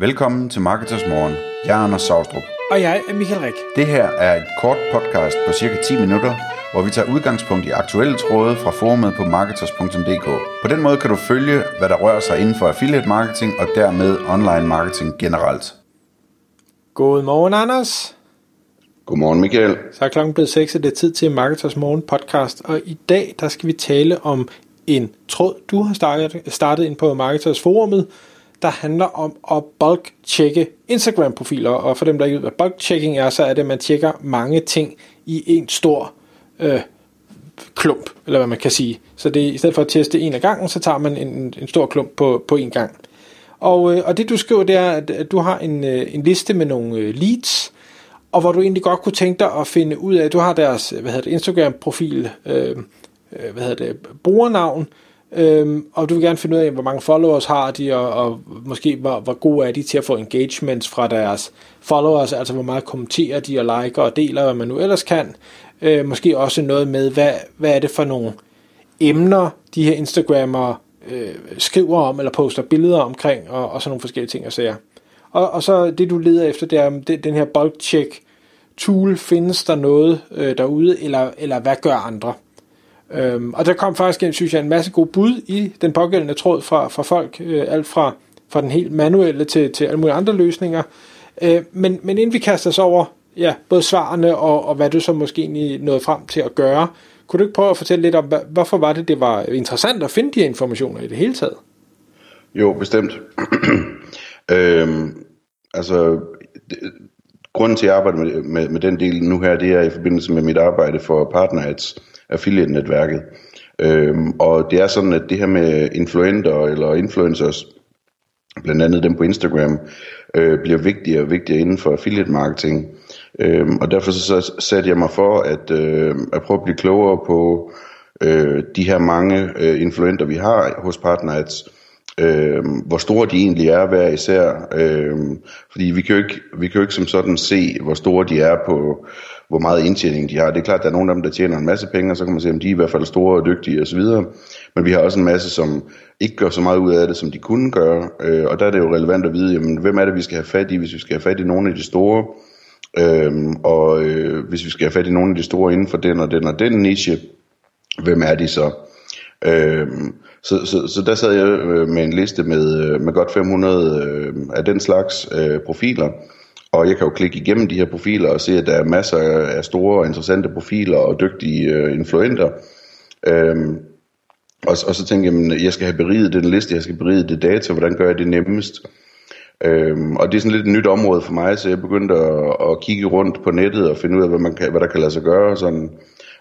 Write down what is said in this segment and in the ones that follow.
Velkommen til Marketers Morgen. Jeg er Anders Saustrup. Og jeg er Michael Rik. Det her er et kort podcast på cirka 10 minutter, hvor vi tager udgangspunkt i aktuelle tråde fra forumet på marketers.dk. På den måde kan du følge, hvad der rører sig inden for affiliate marketing og dermed online marketing generelt. Godmorgen, Anders. Godmorgen, Michael. Så er klokken blevet 6, og det er tid til Marketers Morgen podcast. Og i dag, der skal vi tale om en tråd, du har startet, startet ind på Marketers forumet, der handler om at bulk-tjekke Instagram-profiler. Og for dem, der ikke ved, hvad bulk-checking er, så er det, at man tjekker mange ting i en stor øh, klump, eller hvad man kan sige. Så det, i stedet for at teste en af gangen, så tager man en, en stor klump på, på en gang. Og, øh, og det du skriver, det er, at du har en, øh, en liste med nogle øh, leads, og hvor du egentlig godt kunne tænke dig at finde ud af, at du har deres hvad hedder det, Instagram-profil, øh, øh hvad hedder det, brugernavn, Øhm, og du vil gerne finde ud af, hvor mange followers har de, og, og måske hvor, hvor gode er de til at få engagements fra deres followers, altså hvor meget kommenterer de og liker og deler, hvad man nu ellers kan. Øh, måske også noget med, hvad, hvad er det for nogle emner, de her Instagrammer øh, skriver om, eller poster billeder omkring, og, og sådan nogle forskellige ting og sager. Og, og så det, du leder efter, det er det, den her bulk check tool. Findes der noget øh, derude, eller, eller hvad gør andre? Øhm, og der kom faktisk, synes jeg, en masse gode bud i den pågældende tråd fra, fra folk, øh, alt fra, fra den helt manuelle til, til alle mulige andre løsninger. Øh, men, men inden vi kaster os over ja, både svarene og, og hvad du så måske egentlig nåede frem til at gøre, kunne du ikke prøve at fortælle lidt om, hvad, hvorfor var det, det var interessant at finde de her informationer i det hele taget? Jo, bestemt. øhm, altså, det, grunden til at arbejde med, med, med den del nu her, det er i forbindelse med mit arbejde for PartnerAds, affiliate-netværket. Øhm, og det er sådan, at det her med influenter eller influencers, blandt andet dem på Instagram, øh, bliver vigtigere og vigtigere inden for affiliate marketing. Øhm, og derfor så satte jeg mig for at, øh, at prøve at blive klogere på øh, de her mange øh, influenter, vi har hos PartnerAds. Øh, hvor store de egentlig er hver især. Øh, fordi vi kan, jo ikke, vi kan jo ikke som sådan se, hvor store de er på, hvor meget indtjening de har. Det er klart, at der er nogle af dem, der tjener en masse penge, og så kan man se, om de er i hvert fald store og dygtige osv. Men vi har også en masse, som ikke gør så meget ud af det, som de kunne gøre. Øh, og der er det jo relevant at vide, jamen, hvem er det, vi skal have fat i, hvis vi skal have fat i nogle af de store. Øhm, og øh, hvis vi skal have fat i nogle af de store inden for den og den og den niche, hvem er de så? Øhm, så, så, så der sad jeg øh, med en liste med, øh, med godt 500 øh, af den slags øh, profiler, og jeg kan jo klikke igennem de her profiler og se, at der er masser af store og interessante profiler og dygtige øh, influenter. Øhm, og, og så tænker jeg, at jeg skal have beriget den liste, jeg skal berige det data, hvordan gør jeg det nemmest? Øhm, og det er sådan lidt et nyt område for mig, så jeg begyndte at, at kigge rundt på nettet og finde ud af, hvad, man kan, hvad der kan lade sig gøre. Sådan.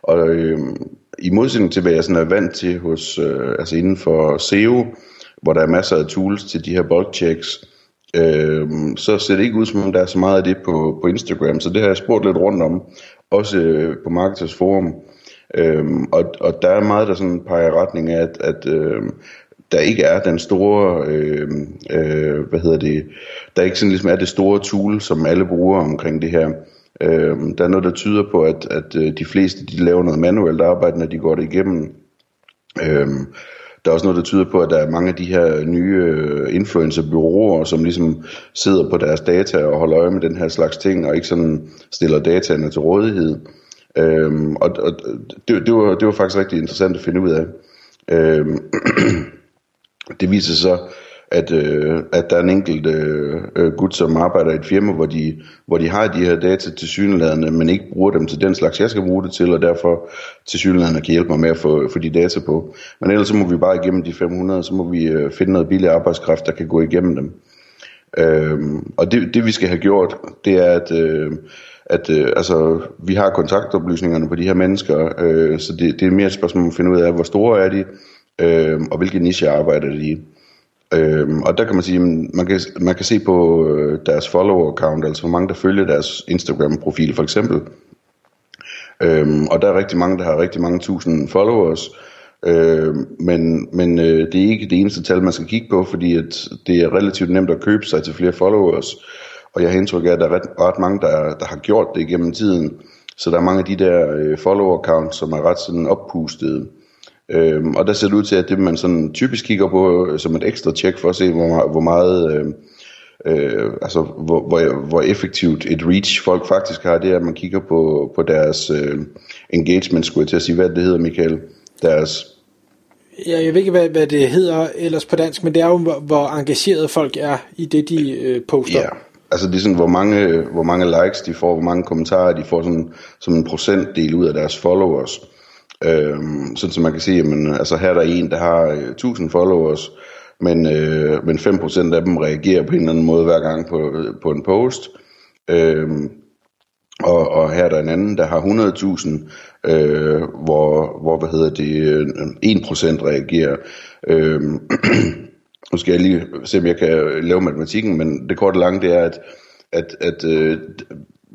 Og øhm, i modsætning til, hvad jeg sådan er vant til hos, øh, altså inden for SEO, hvor der er masser af tools til de her bulk checks, øh, så ser det ikke ud som om der er så meget af det på, på Instagram, så det har jeg spurgt lidt rundt om, også øh, på Marketers Forum. Øhm, og, og der er meget, der sådan peger i retning af, at, at øh, der ikke er den store, øh, øh, hvad hedder det, der ikke sådan ligesom er det store tool, som alle bruger omkring det her. Øh, der er noget, der tyder på, at, at øh, de fleste de laver noget manuelt arbejde, når de går det igennem. Øh, der er også noget, der tyder på, at der er mange af de her nye øh, influencerbyråer, som ligesom sidder på deres data og holder øje med den her slags ting, og ikke sådan stiller dataene til rådighed. Øhm, og og det, det, var, det var faktisk rigtig interessant at finde ud af. Øhm, det viser sig så, at, øh, at der er en enkelt øh, øh, gut, som arbejder i et firma, hvor de, hvor de har de her data til synlædende, men ikke bruger dem til den slags, jeg skal bruge det til, og derfor til synlædende kan hjælpe mig med at få, få de data på. Men ellers så må vi bare igennem de 500, så må vi øh, finde noget billig arbejdskraft, der kan gå igennem dem. Øhm, og det, det vi skal have gjort, det er at... Øh, at øh, altså, vi har kontaktoplysningerne på de her mennesker, øh, så det, det er mere et spørgsmål om at finde ud af, hvor store er de, øh, og hvilke niche arbejder de i. Øhm, og der kan man sige, man kan, man kan se på øh, deres follower account, altså hvor mange der følger deres Instagram profil for eksempel. Øhm, og der er rigtig mange, der har rigtig mange tusind followers, øhm, men, men øh, det er ikke det eneste tal, man skal kigge på, fordi at det er relativt nemt at købe sig til flere followers. Og jeg har indtryk af, at der er ret, ret mange, der, der har gjort det gennem tiden. Så der er mange af de der øh, follower accounts, som er ret sådan oppustede. Øhm, og der ser det ud til, at det man sådan typisk kigger på øh, som et ekstra tjek for at se, hvor, hvor meget øh, øh, altså hvor, hvor, hvor effektivt et reach folk faktisk har, det er, at man kigger på, på deres øh, engagement, skulle jeg til at sige, hvad det hedder, Michael, deres Ja, jeg ved ikke, hvad, hvad det hedder ellers på dansk, men det er jo, hvor, hvor engageret folk er i det, de øh, poster. Ja, altså det er sådan, hvor mange, hvor mange likes de får, hvor mange kommentarer de får sådan, som en procentdel ud af deres followers. Øhm, sådan så man kan sige, at altså her er der en, der har øh, 1000 followers, men, øh, men 5% af dem reagerer på en eller anden måde hver gang på, øh, på en post. Øhm, og, og her er der en anden, der har 100.000, øh, hvor, hvor, hvad hedder det, øh, 1% reagerer. Øh, nu skal jeg lige se, om jeg kan lave matematikken, men det korte lange, det er, at, at, at øh,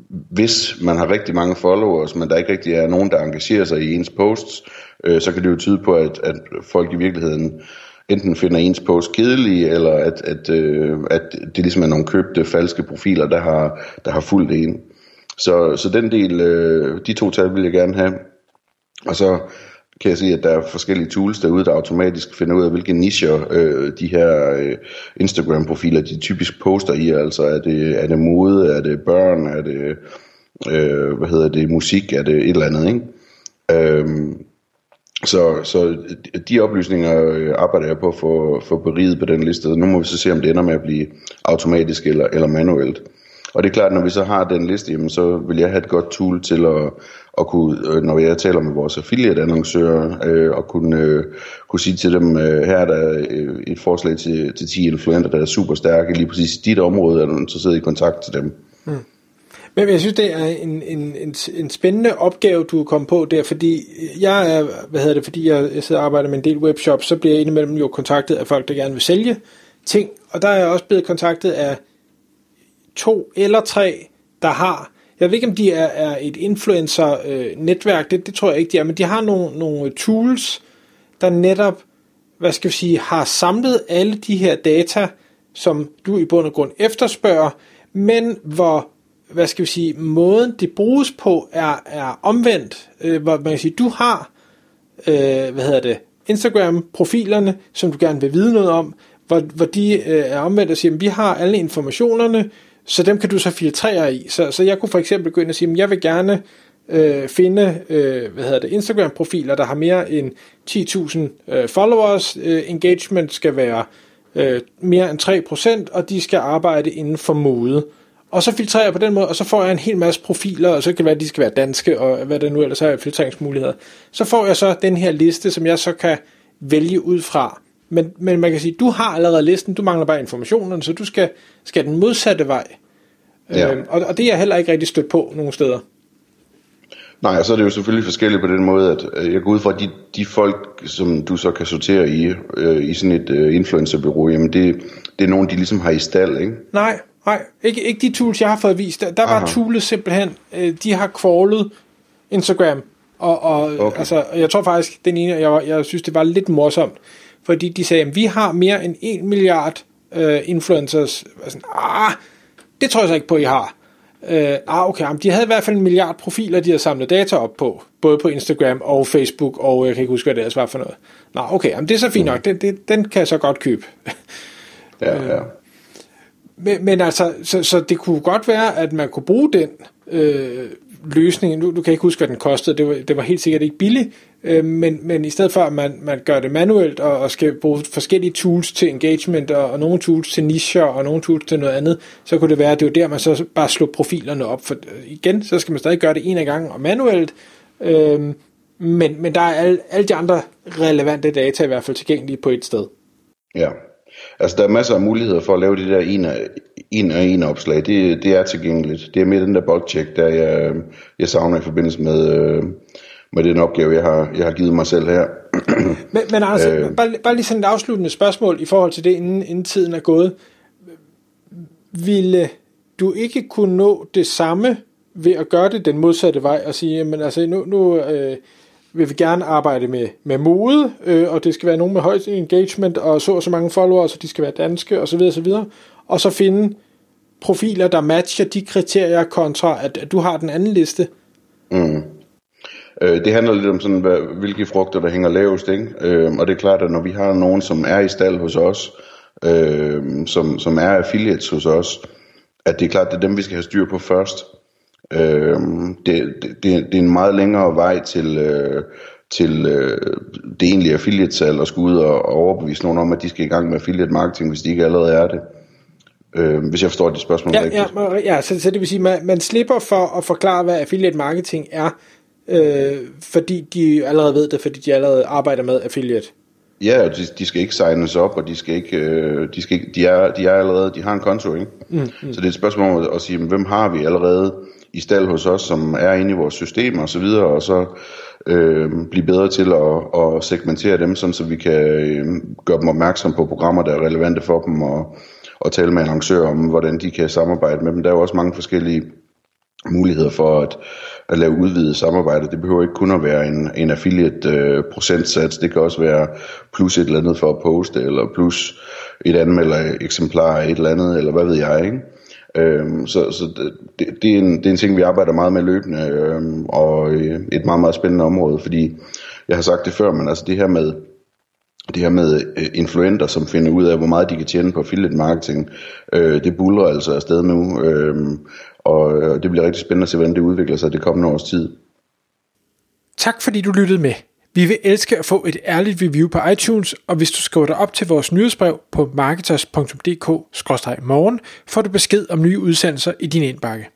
hvis man har rigtig mange followers, men der ikke rigtig er nogen, der engagerer sig i ens posts, øh, så kan det jo tyde på, at, at folk i virkeligheden enten finder ens post kedelige, eller at, at, øh, at det ligesom er nogle købte falske profiler, der har, der har fulgt en. Så, så den del, øh, de to tal vil jeg gerne have. Og så kan jeg sige, at der er forskellige tools derude, der automatisk finder ud af, hvilke nischer øh, de her øh, Instagram-profiler, de typisk poster i. Altså er det, er det mode, er det børn, er det, øh, hvad hedder det, musik, er det et eller andet, ikke? Øhm, så, så de oplysninger øh, arbejder jeg på at få, få beriget på den liste. Nu må vi så se, om det ender med at blive automatisk eller, eller manuelt. Og det er klart, når vi så har den liste, jamen, så vil jeg have et godt tool til at, at kunne, øh, når jeg taler med vores affiliate-annoncører, øh, at kunne, øh, kunne sige til dem, øh, her er der øh, et forslag til, til 10 influenter, der er super stærke, lige præcis i dit område, er du interesseret i kontakt til dem. Mm. Men jeg synes, det er en, en, en, en spændende opgave, du er kommet på der, fordi jeg er, hvad hedder det, fordi jeg, jeg sidder og arbejder med en del webshops, så bliver jeg indimellem jo kontaktet af folk, der gerne vil sælge ting, og der er jeg også blevet kontaktet af to eller tre, der har, jeg ved ikke om de er, er et influencer-netværk, øh, det, det tror jeg ikke de er, men de har nogle, nogle tools, der netop, hvad skal vi sige, har samlet alle de her data, som du i bund og grund efterspørger, men hvor, hvad skal vi sige, måden det bruges på er, er omvendt, øh, hvor man kan sige, du har, øh, hvad hedder det, Instagram-profilerne, som du gerne vil vide noget om, hvor, hvor de øh, er omvendt og siger, at vi har alle informationerne, så dem kan du så filtrere i. Så, så jeg kunne for eksempel gå ind og sige, at jeg vil gerne øh, finde øh, hvad hedder det, Instagram-profiler, der har mere end 10.000 øh, followers. Øh, engagement skal være øh, mere end 3%, og de skal arbejde inden for mode. Og så filtrerer jeg på den måde, og så får jeg en hel masse profiler, og så kan det være, at de skal være danske, og hvad der nu ellers er filtreringsmuligheder. Så får jeg så den her liste, som jeg så kan vælge ud fra. Men, men man kan sige, du har allerede listen, du mangler bare informationen, så du skal, skal den modsatte vej. Ja. Øhm, og, og det er jeg heller ikke rigtig stødt på nogen steder. Nej, og så er det jo selvfølgelig forskelligt på den måde, at øh, jeg går ud fra, at de, de folk, som du så kan sortere i, øh, i sådan et øh, influencerbureau, jamen det, det er nogen, de ligesom har i stald, ikke? Nej, nej, ikke, ikke de tools, jeg har fået vist. Der, der var tools simpelthen, øh, de har crawlet Instagram, og, og okay. altså, jeg tror faktisk, den ene, jeg, jeg synes, det var lidt morsomt, fordi de sagde, at vi har mere end 1 milliard øh, influencers. Sådan, ah, det tror jeg så ikke på, I har. Øh, ah, okay, men de havde i hvert fald en milliard profiler, de har samlet data op på, både på Instagram og Facebook, og jeg kan ikke huske, hvad det ellers var for noget. Nå, okay, jamen det er så fint nok, det, det, den kan jeg så godt købe. ja, ja. Men, men altså, så, så det kunne godt være, at man kunne bruge den øh, løsning, nu, du kan ikke huske, hvad den kostede, det var, det var helt sikkert ikke billigt, øh, men, men i stedet for, at man, man gør det manuelt, og, og skal bruge forskellige tools til engagement, og, og nogle tools til nischer, og nogle tools til noget andet, så kunne det være, at det var der, man så bare slog profilerne op, for øh, igen, så skal man stadig gøre det en af gangen og manuelt, øh, men, men der er alle, alle de andre relevante data i hvert fald tilgængelige på et sted. Ja, Altså, der er masser af muligheder for at lave det der en af en, og en opslag. Det, det er tilgængeligt. Det er mere den der bulk-check, der jeg, jeg savner i forbindelse med, øh, med den opgave, jeg har, jeg har givet mig selv her. men, men Anders, øh, bare, bare lige sådan et afsluttende spørgsmål i forhold til det, inden, inden tiden er gået. Ville du ikke kunne nå det samme ved at gøre det den modsatte vej og sige, men altså nu, nu øh, vil vi gerne arbejde med, med mode, øh, og det skal være nogen med højt engagement, og så og så mange followers, og de skal være danske, osv. osv. Og så finde profiler, der matcher de kriterier, kontra at, at du har den anden liste. Mm. Øh, det handler lidt om sådan, hvad, hvilke frugter, der hænger lavest, ikke? Øh, og det er klart, at når vi har nogen, som er i stald hos os, øh, som, som er affiliates hos os, at det er klart, det er dem, vi skal have styr på først. Øh, det, det, det er en meget længere vej til, øh, til øh, det egentlige affiliate-salg og skulle ud og, og overbevise nogen om, at de skal i gang med affiliate marketing, hvis de ikke allerede er det. Øh, hvis jeg forstår dit spørgsmål ja, rigtigt. Ja, ja så, så det vil sige, man, man slipper for at forklare, hvad affiliate marketing er, øh, fordi de allerede ved det, fordi de allerede arbejder med affiliate. Ja, de, de skal ikke signes op, og de skal ikke, øh, de, skal ikke de, er, de er allerede, de har en konto, ikke? Mm, mm. Så det er et spørgsmål om at, at sige, hvem har vi allerede i stald hos os, som er inde i vores system og så videre, og så øh, blive bedre til at, at segmentere dem, sådan så vi kan øh, gøre dem opmærksom på programmer, der er relevante for dem, og, og tale med annoncører om, hvordan de kan samarbejde med dem. Der er jo også mange forskellige muligheder for at, at lave udvidet samarbejde. Det behøver ikke kun at være en, en affiliate øh, procentsats. Det kan også være plus et eller andet for at poste, eller plus et anmelder eksemplar af et eller andet, eller hvad ved jeg, ikke? Øhm, så så det, det, er en, det er en ting, vi arbejder meget med løbende, øhm, og øh, et meget, meget spændende område, fordi jeg har sagt det før, men altså det her med det her med øh, influenter, som finder ud af, hvor meget de kan tjene på affiliate marketing, øh, det buller altså afsted nu, øh, og øh, det bliver rigtig spændende at se, hvordan det udvikler sig det kommende års tid. Tak fordi du lyttede med. Vi vil elske at få et ærligt review på iTunes, og hvis du skriver dig op til vores nyhedsbrev på marketers.dk-morgen, får du besked om nye udsendelser i din indbakke.